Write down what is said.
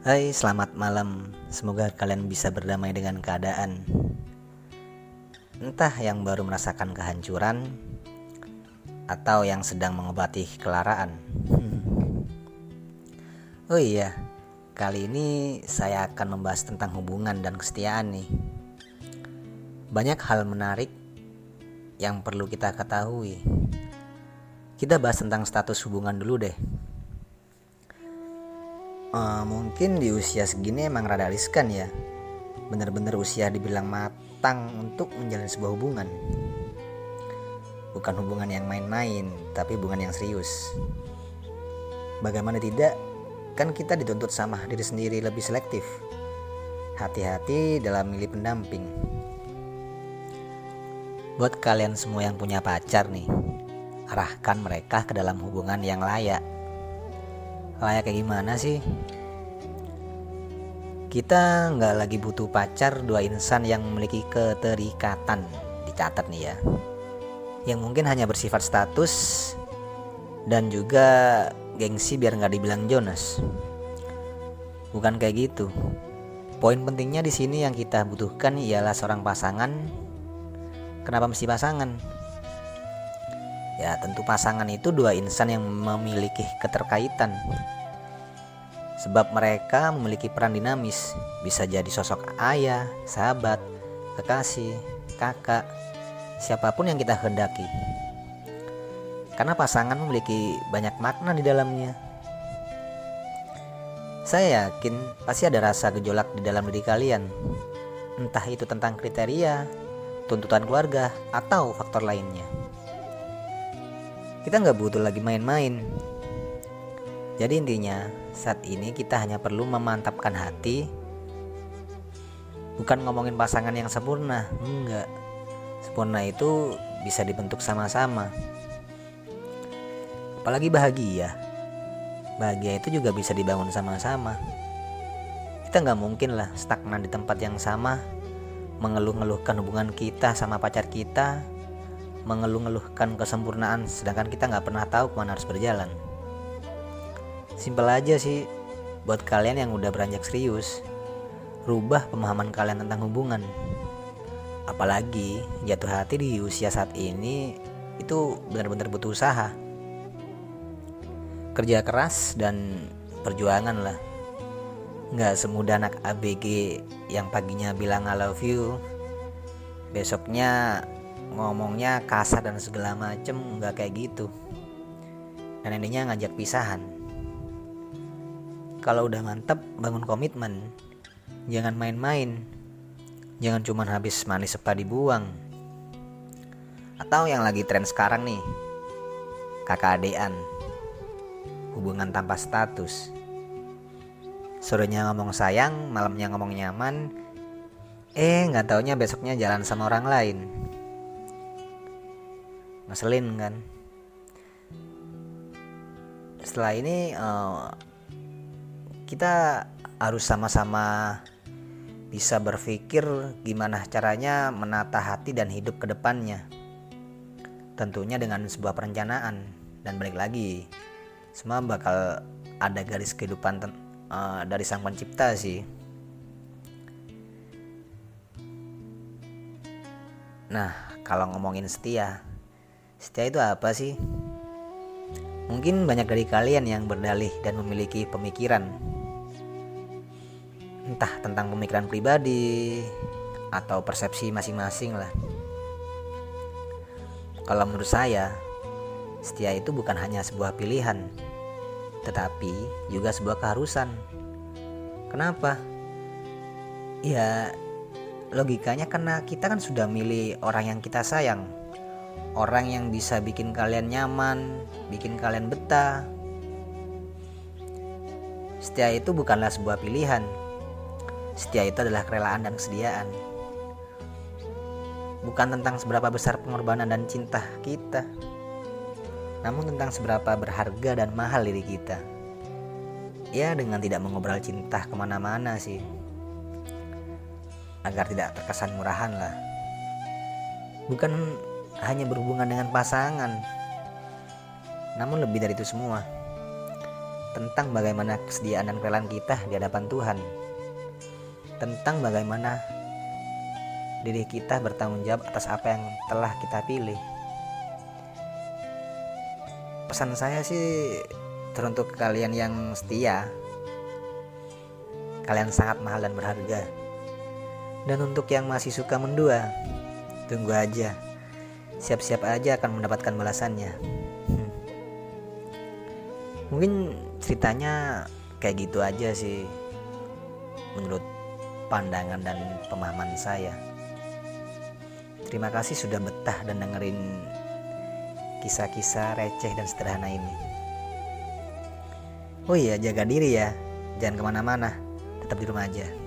Hai, selamat malam. Semoga kalian bisa berdamai dengan keadaan. Entah yang baru merasakan kehancuran atau yang sedang mengobati kelaraan. Oh iya, kali ini saya akan membahas tentang hubungan dan kesetiaan nih. Banyak hal menarik yang perlu kita ketahui. Kita bahas tentang status hubungan dulu deh. Uh, mungkin di usia segini emang rada riskan ya. Bener-bener usia dibilang matang untuk menjalin sebuah hubungan. Bukan hubungan yang main-main, tapi hubungan yang serius. Bagaimana tidak, kan kita dituntut sama diri sendiri lebih selektif. Hati-hati dalam milih pendamping. Buat kalian semua yang punya pacar nih, arahkan mereka ke dalam hubungan yang layak. Layak kayak gimana sih? Kita nggak lagi butuh pacar dua insan yang memiliki keterikatan, dicatat nih ya. Yang mungkin hanya bersifat status dan juga gengsi biar nggak dibilang Jonas. Bukan kayak gitu. Poin pentingnya di sini yang kita butuhkan ialah seorang pasangan. Kenapa mesti pasangan? Ya tentu pasangan itu dua insan yang memiliki keterkaitan Sebab mereka memiliki peran dinamis. Bisa jadi sosok ayah, sahabat, kekasih, kakak Siapa pun yang kita hendaki. Karena pasangan memiliki banyak makna di dalamnya. Saya yakin pasti ada rasa gejolak di dalam diri kalian. Entah itu tentang kriteria, tuntutan keluarga, atau faktor lainnya. Kita nggak butuh lagi main-main. Jadi intinya saat ini kita hanya perlu memantapkan hati. Bukan ngomongin pasangan yang sempurna Enggak. Sempurna itu bisa dibentuk sama-sama. Apalagi bahagia. Bahagia itu juga bisa dibangun sama-sama. Kita nggak mungkin lah stagnan di tempat yang sama Mengeluh-ngeluhkan hubungan kita sama pacar kita mengeluh-ngeluhkan kesempurnaan sedangkan kita nggak pernah tahu ke mana harus berjalan simpel aja sih buat kalian yang udah beranjak serius rubah pemahaman kalian tentang hubungan. Apalagi jatuh hati di usia saat ini itu benar-benar butuh usaha. Kerja keras dan perjuangan lah. Nggak semudah anak ABG yang paginya bilang I love you. Besoknya ngomongnya kasar dan segala macem nggak kayak gitu. Dan endingnya ngajak pisahan kalau udah mantep bangun komitmen. Jangan main-main. Jangan cuma habis manis sepa dibuang. Atau yang lagi tren sekarang nih kakak hubungan tanpa status. Sorenya ngomong sayang malamnya ngomong nyaman. Eh nggak taunya besoknya jalan sama orang lain. Ngeselin kan? Setelah ini uh, kita harus sama-sama bisa berpikir gimana caranya menata hati dan hidup ke depannya. Tentunya dengan sebuah perencanaan dan balik lagi semua bakal ada garis kehidupan uh, dari sang pencipta sih. Nah, kalau ngomongin setia, Setia itu apa sih? Mungkin banyak dari kalian yang berdalih dan memiliki pemikiran entah tentang pemikiran pribadi atau persepsi masing-masing lah. Kalau menurut saya, setia itu bukan hanya sebuah pilihan, tetapi juga sebuah keharusan. Kenapa? Ya, logikanya karena kita kan sudah milih orang yang kita sayang orang yang bisa bikin kalian nyaman, bikin kalian betah. Setia itu bukanlah sebuah pilihan. Setia itu adalah kerelaan dan kesediaan. Bukan tentang seberapa besar pengorbanan dan cinta kita, namun tentang seberapa berharga dan mahal diri kita. Ya, dengan tidak mengobrol cinta ke mana-mana sih, agar tidak terkesan murahan lah. Bukan hanya berhubungan dengan pasangan. Namun lebih dari itu semua, tentang bagaimana kesediaan dan kerelaan kita di hadapan Tuhan. Tentang bagaimana diri kita bertanggung jawab atas apa yang telah kita pilih. Pesan saya sih teruntuk kalian yang setia. Kalian sangat mahal dan berharga. Dan untuk yang masih suka mendua, tunggu aja. Siap-siap aja akan mendapatkan balasannya. Hmm. Mungkin ceritanya kayak gitu aja sih menurut pandangan dan pemahaman saya. Terima kasih sudah betah dan dengerin kisah-kisah receh dan sederhana ini. Oh iya, jaga diri ya. Jangan ke mana-mana. Tetap di rumah aja.